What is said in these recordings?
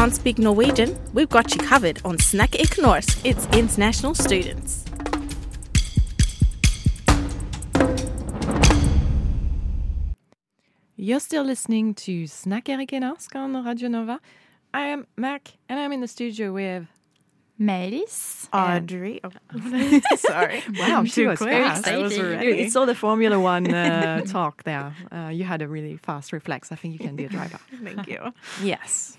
can't speak Norwegian, we've got you covered on Snack ik Norsk. It's international students. You're still listening to Snack Erik Norsk on Radio Nova. I am Mac, and I'm in the studio with Maelyss. Audrey. Oh, sorry. Wow, she Too was quick. fast. I was ready. You saw the Formula One uh, talk there. Uh, you had a really fast reflex. I think you can be a driver. Thank you. yes.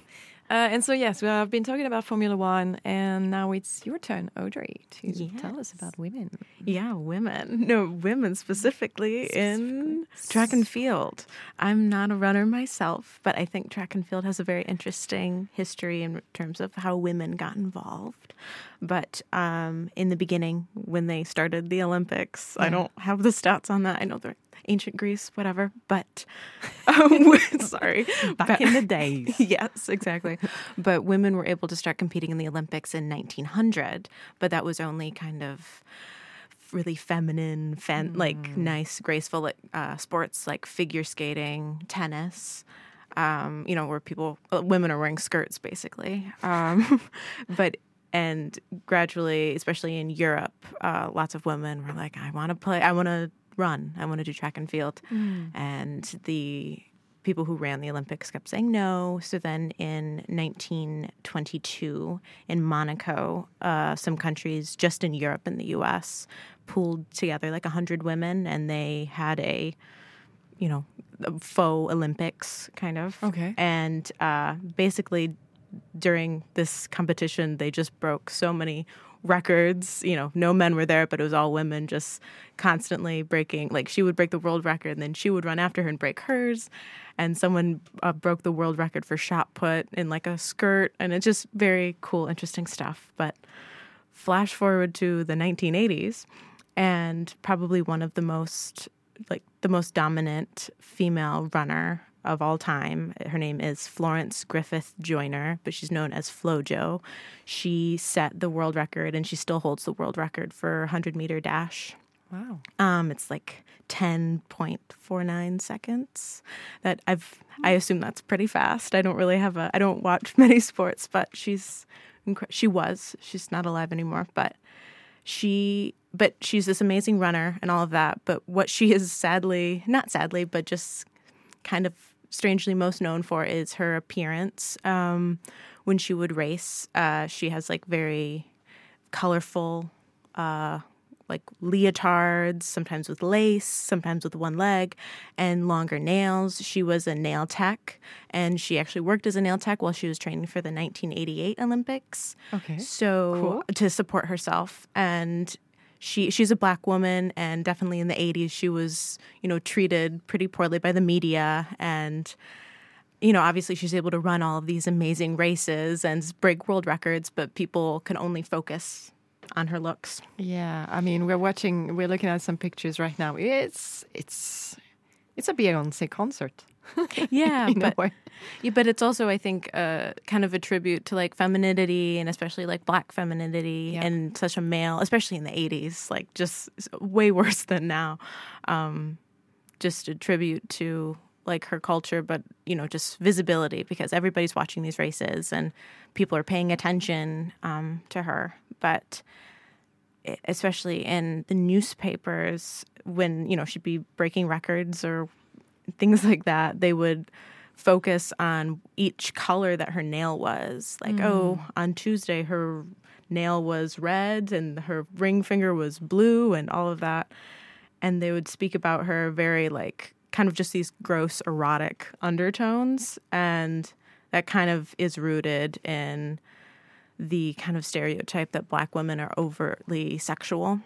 Uh, and so, yes, we have been talking about Formula One, and now it's your turn, Audrey, to tell us about women. Yeah, women. No, women specifically in track and field. I'm not a runner myself, but I think track and field has a very interesting history in terms of how women got involved. But um, in the beginning, when they started the Olympics, I don't have the stats on that. I know they're ancient Greece, whatever. But um, sorry, Back But- in the days. yes, exactly. But women were able to start competing in the Olympics in 1900, but that was only kind of really feminine, fan, like nice, graceful uh, sports like figure skating, tennis. Um, you know, where people, uh, women are wearing skirts basically. Um, but and gradually, especially in Europe, uh, lots of women were like, "I want to play. I want to run. I want to do track and field." And the people who ran the Olympics kept saying no. So then in 1922 in Monaco, uh, some countries just in Europe and the US pulled together like 100 women and they had a, you know, a faux Olympics kind of. Okay. And uh, basically during this competition, they just broke so many records. You know, no men were there, but it was all women just constantly breaking. Like she would break the world record, and then she would run after her and break hers. And someone uh, broke the world record for shot put in like a skirt, and it's just very cool, interesting stuff. But flash forward to the 1980s, and probably one of the most like the most dominant female runner of all time. Her name is Florence Griffith Joyner, but she's known as FloJo. She set the world record, and she still holds the world record for 100 meter dash. Wow. Um, it's like 10.49 seconds. That I've I assume that's pretty fast. I don't really have a I don't watch many sports, but she's she was. She's not alive anymore, but she but she's this amazing runner and all of that, but what she is sadly, not sadly, but just kind of strangely most known for is her appearance. Um, when she would race, uh, she has like very colorful uh, like leotards, sometimes with lace, sometimes with one leg, and longer nails. She was a nail tech, and she actually worked as a nail tech while she was training for the 1988 Olympics. Okay. So Cool. to support herself, and she she's a black woman, and definitely in the 80s she was you know treated pretty poorly by the media and you know, obviously she's able to run all of these amazing races and break world records, but people can only focus on her looks. Yeah, I mean, we're watching, we're looking at some pictures right now. It's, it's, it's a Beyonce concert. Yeah, but yeah, but it's also I think uh, kind of a tribute to like femininity and especially like black femininity Yeah. and such a male, especially in the '80s, like just way worse than now. Um, just a tribute to like her culture, but you know, just visibility because everybody's watching these races and people are paying attention um, to her. But especially in the newspapers, when you know she'd be breaking records or things like that, they would focus on each color that her nail was. Like, oh, mm. on Tuesday her nail was red and her ring finger was blue and all of that. And they would speak about her very like kind of just these gross erotic undertones and that kind of is rooted in the kind of stereotype that black women are overtly sexual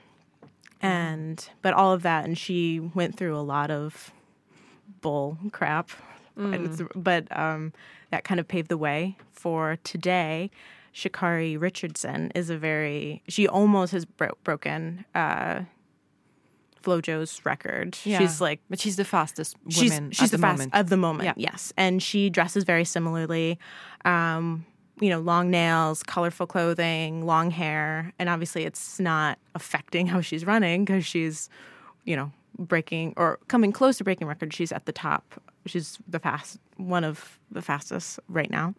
and but all of that and she went through a lot of bull crap And it's- but um, that kind of paved the way for today Sha'Carri Richardson is a very she almost has bro- broken uh, flojo's record Yeah. she's like but she's the fastest she's woman she's at the, the fast of the moment. Yeah. Yes, and she dresses very similarly. Um, you know, long nails, colorful clothing, long hair, and obviously it's not affecting how she's running because she's, you know, breaking or coming close to breaking records. She's at the top she's the fast one of the fastest right now.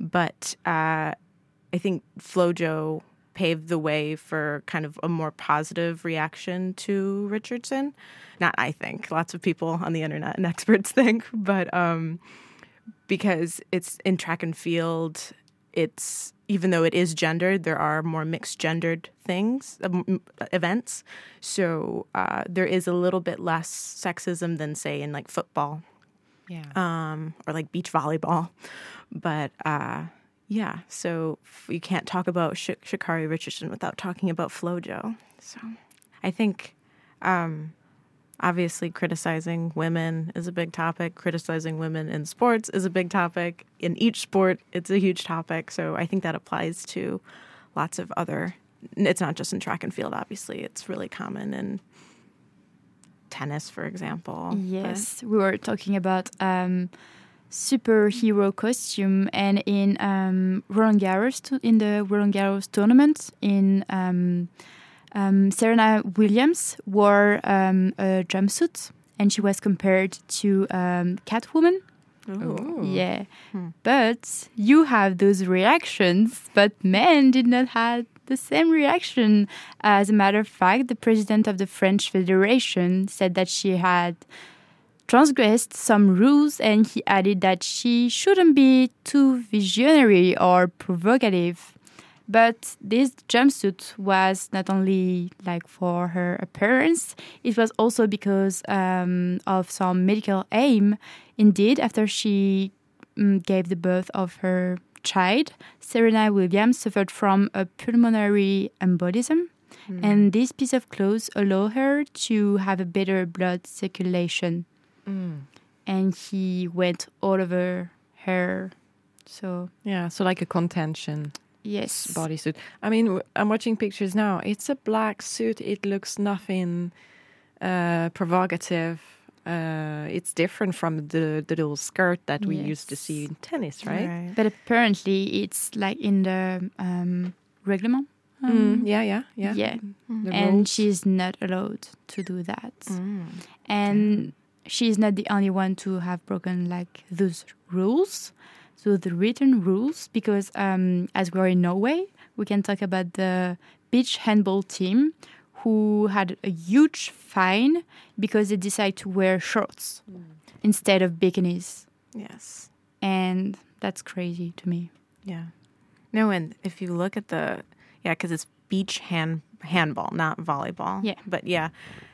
But uh, I think FloJo paved the way for kind of a more positive reaction to Richardson. Not I think, lots of people on the internet and experts think, but um, because it's in track and field, it's even though it is gendered, there are more mixed gendered things, um, events. So uh, there is a little bit less sexism than, say, in like football Yeah. um, or like beach volleyball. But uh, yeah, so f- you can't talk about Sh- Sha'Carri Richardson without talking about FloJo. So I think um, obviously criticizing women is a big topic. Criticizing women in sports is a big topic. In each sport, it's a huge topic. So I think that applies to lots of other. It's not just in track and field, obviously. It's really common in tennis, for example. But- Yes, we were talking about um, superhero costume, and in um, Roland Garros, to- in the Roland Garros tournament, in um, um, Serena Williams wore um, a jumpsuit, and she was compared to um, Catwoman. Ooh. Yeah, Hmm. but you have those reactions, but men did not have the same reaction. As a matter of fact, the president of the French Federation said that she had transgressed some rules, and he added that she shouldn't be too visionary or provocative. But this jumpsuit was not only like for her appearance, it was also because um, of some medical aim. Indeed, after she mm, gave the birth of her child, Serena Williams suffered from a pulmonary embolism. And this piece of clothes allowed her to have a better blood circulation. Mm. And he went all over her. So, Yeah. So like a contention yes. bodysuit. I mean, I'm watching pictures now. It's a black suit. It looks nothing uh, provocative. Uh, it's different from the, the little skirt that we used to see in tennis, right? But apparently, it's like in the um, reglement. Mm, Um, yeah, yeah, yeah. yeah. The and rules. she's not allowed to do that. Mm. And she's not the only one to have broken like those rules, so the written rules. Because um, as we're in Norway, we can talk about the beach handball team who had a huge fine because they decided to wear shorts instead of bikinis, Yes. and that's crazy to me. Yeah. No, and if you look at the yeah, because it's beach hand handball, not volleyball. Yeah. But yeah,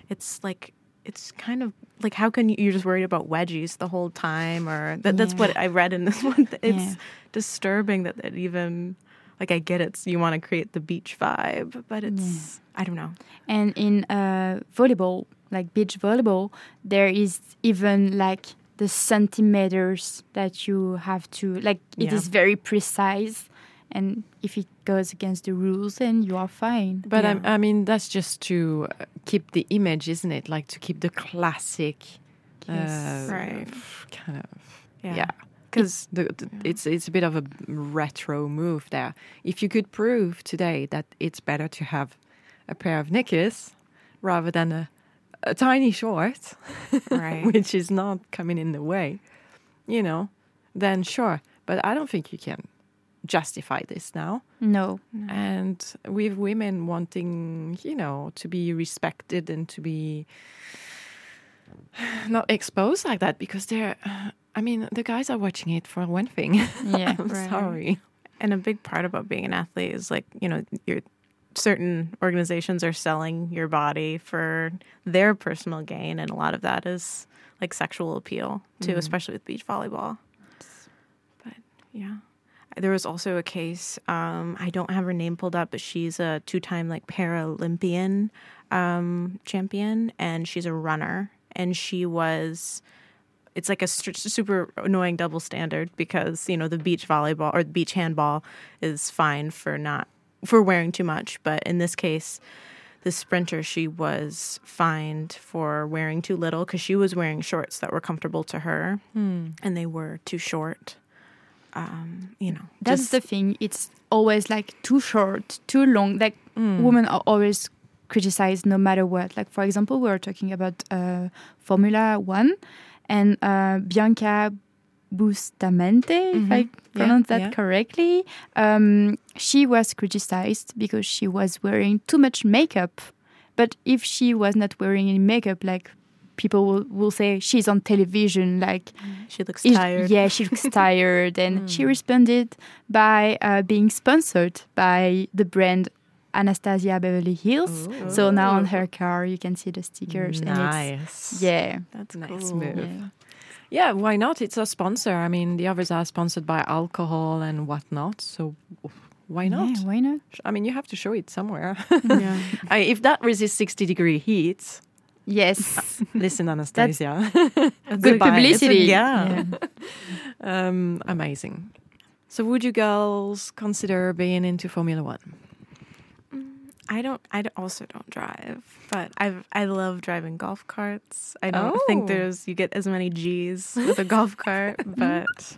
it's like it's kind of like how can you you're just worried about wedgies the whole time or that, that's what I read in this one. It's Yeah. disturbing that it even like I get it. So you want to create the beach vibe, but it's I don't know. And in uh, volleyball, like beach volleyball, there is even like the centimeters that you have to like. It is Yeah. very precise, and if it goes against the rules, then you are fine. But Yeah. um, I mean, that's just to uh, keep the image, isn't it? Like to keep the classic, uh, Right. kind of. Yeah. Yeah. Because The, the, It's it's a bit of a retro move there. If you could prove today that it's better to have a pair of knickers rather than a, a tiny short, right. which is not coming in the way, you know, then sure. But I don't think you can justify this now. No, And with women wanting, you know, to be respected and to be not exposed like that because they're, I mean, the guys are watching it for one thing. yeah, I'm Right. sorry. And a big part about being an athlete is like, you know, your certain organizations are selling your body for their personal gain and a lot of that is like sexual appeal too, mm-hmm. especially with beach volleyball. But yeah. There was also a case, um, I don't have her name pulled up, but she's a two time like Paralympian um, champion and she's a runner. And she was it's like a st- super annoying double standard because you know the beach volleyball or the beach handball is fine for not for wearing too much. But in this case the sprinter she was fined for wearing too little because she was wearing shorts that were comfortable to her. And they were too short um, you know that's just- the thing. It's always like too short, too long. Like women are always criticized no matter what. Like for example, we were talking about uh, Formula One, and uh, Bianca Bustamante, if I pronounce that yeah. correctly. Um, she was criticized because she was wearing too much makeup. But if she was not wearing any makeup, like people will, will say she's on television, like She looks tired. Yeah, she looks tired, and she responded by uh, being sponsored by the brand Anastasia Beverly Hills. So now on her car, you can see the stickers. And Nice. it's, yeah, That's Nice cool. move. yeah. Yeah, why not? It's a sponsor. I mean, the others are sponsored by alcohol and whatnot. So why not? Yeah, why not? I mean, you have to show it somewhere. Yeah. I, if that resists 60 degree heat, Yes, listen, Anastasia. good Goodbye. publicity. yeah. um, amazing. So, would you girls consider being into Formula One? I don't. I also don't drive, but I I love driving golf carts. I don't think Oh. there's you get as many G's with a golf cart, but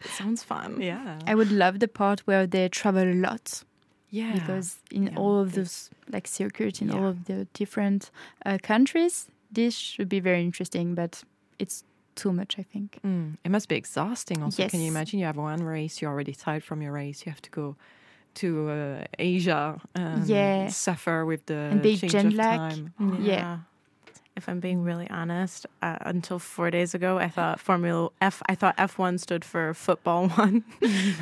it sounds fun. Yeah. I would love the part where they travel a lot Yeah. because in Yeah, all of those like circuits in all of the different uh, countries, this should be very interesting. But it's too much, I think. Mm, it must be exhausting also. Can you imagine you have one race, you're already tired from your race, you have to go to uh, Asia and Yeah. suffer with the And big change jet of lag. time. Yeah. If I'm being really honest, uh, until four days ago, I thought Formula F. I thought F1 stood for football one.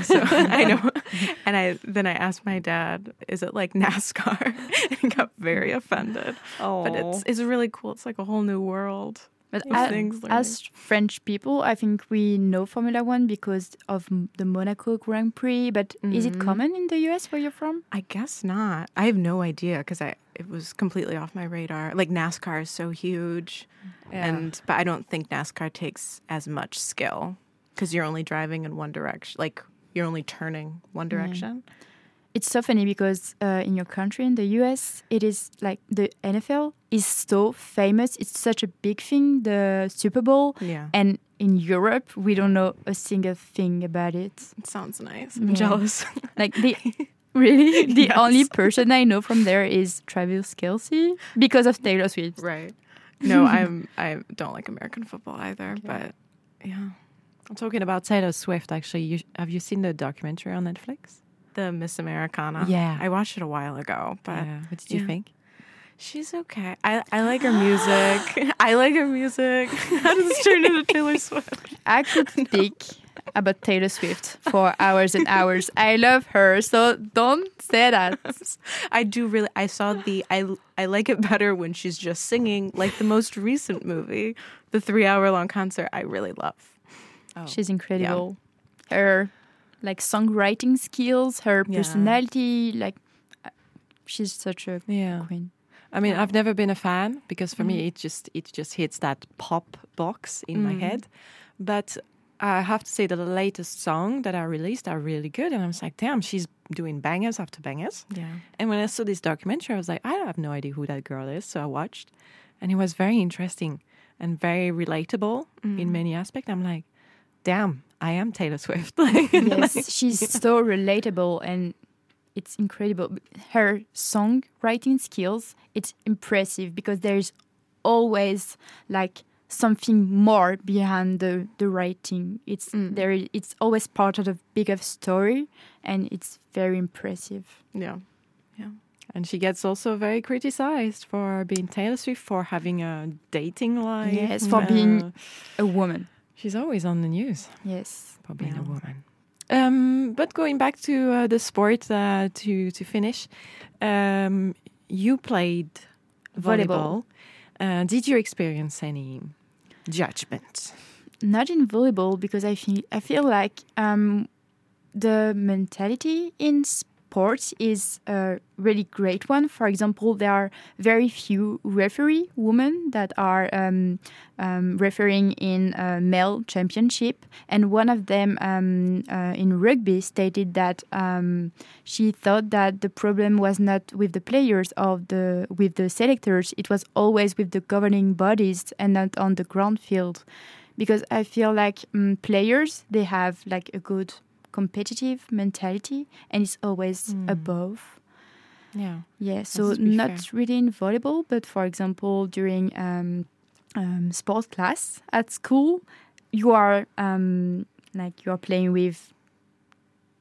so I know, and I then I asked my dad, "Is it like NASCAR?" and got very offended. Oh, But it's it's really cool. It's like a whole new world. But of a- things learned. as French people, I think we know Formula One because of the Monaco Grand Prix. But is it Mhm. common in the US where you're from? I guess not. I have no idea because I it was completely off my radar. Like NASCAR is so huge, Yeah. and but I don't think NASCAR takes as much skill because you're only driving in one direction. Like you're only turning one direction. It's so funny because uh, in your country, in the US, it is like the NFL is so famous. It's such a big thing, the Super Bowl. Yeah, And in Europe, we don't know a single thing about it. it sounds nice. I'm Yeah. jealous. Like the really the Yes. only person I know from there is Travis Kelce because of Taylor Swift. right. No, I'm. I don't like American football either. But yeah, I'm talking about Taylor Swift. Actually, you, have you seen the documentary on Netflix? The Miss Americana. Yeah. I watched it a while ago, but yeah. What did you yeah. think? She's okay. I, I like her music. I like her music. How does this turn into Taylor Swift? I could speak about Taylor Swift for hours and hours. I love her, so don't say that. I do really. I saw the. I I like it better when she's just singing, like the most recent movie, the three hour long concert. I really love. Oh. She's incredible. Her like songwriting skills, her Yeah. personality, like uh, she's such a yeah. queen. I mean, I've never been a fan because for me, mm-hmm. it just it just hits that pop box in my mm. head. But I have to say that the latest song that I released are really good, and I was like, damn, she's doing bangers after bangers. Yeah. And when I saw this documentary, I was like, I have no idea who that girl is. So I watched, and it was very interesting and very relatable in mm. many aspects. I'm like, damn, I am Taylor Swift. Yes, she's so relatable and it's incredible. Her songwriting skills, it's impressive because there's always like something more behind the, the writing. It's there it's always part of a bigger story and it's very impressive. Yeah. Yeah. And she gets also very criticized for being Taylor Swift for having a dating life. Yes, for Uh, being a woman. She's always on the news Yes. for being a woman. Um, but going back to uh, the sport uh, to to finish, um, you played volleyball. Volleyball. Uh, did you experience any judgment? not in volleyball because I feel I feel like um, the mentality in sports is a really great one. For example, there are very few referee women that are um, um, refereeing in a male championship, and one of them um, uh, in rugby stated that um, she thought that the problem was not with the players of the with the selectors; it was always with the governing bodies and not on the ground field. Because I feel like um, players they have like a good competitive mentality and it's always above. Yeah. Yeah, so not really in volleyball, but for example during um, um, sport class at school, you are um, like you are playing with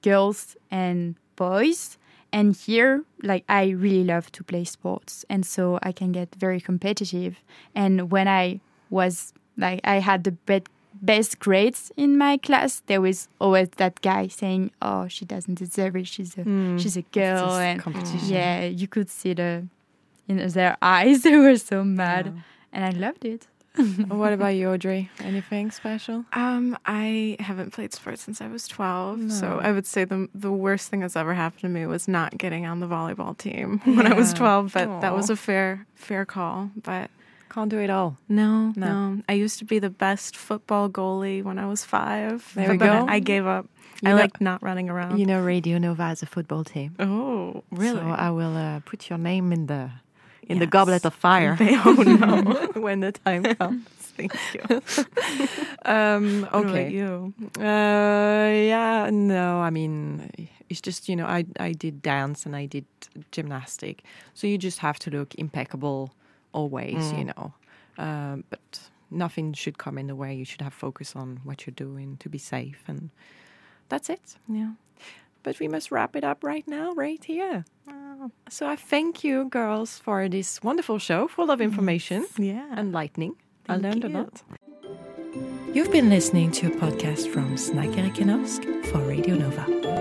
girls and boys. And here, like I really love to play sports, and so I can get very competitive. And when I was like, I had the best best grades in my class, there was always that guy saying, "Oh, she doesn't deserve it. She's a she's a girl." this And competition. yeah, you could see the in their eyes. They were so mad, and I loved it. what about you, Audrey? Anything special? Um, I haven't played sports since I was 12, so I would say the the worst thing that's ever happened to me was not getting on the volleyball team when I was 12, but that was a fair fair call, but Can't do it all. no, No. no. I used to be the best football goalie when I was 5. There but we go. I gave up. You I know- like not running around. You know, Radio Nova has a football team. oh, really? So I will uh, put your name in the in the goblet of fire. oh no. when the time comes. Thank you. um, okay. you? Uh, yeah, no, I mean, it's just, you know, I, I did dance and I did gymnastic. So you just have to look impeccable always, you know. Um, but nothing should come in the way. You should have focus on what you're doing to be safe. And that's it. Yeah. But we must wrap it up right now, right here. So I thank you, girls, for this wonderful show full of information, Yeah. enlightening. I Thank learned a lot. You've been listening to a podcast from Snack Erik for Radio Nova.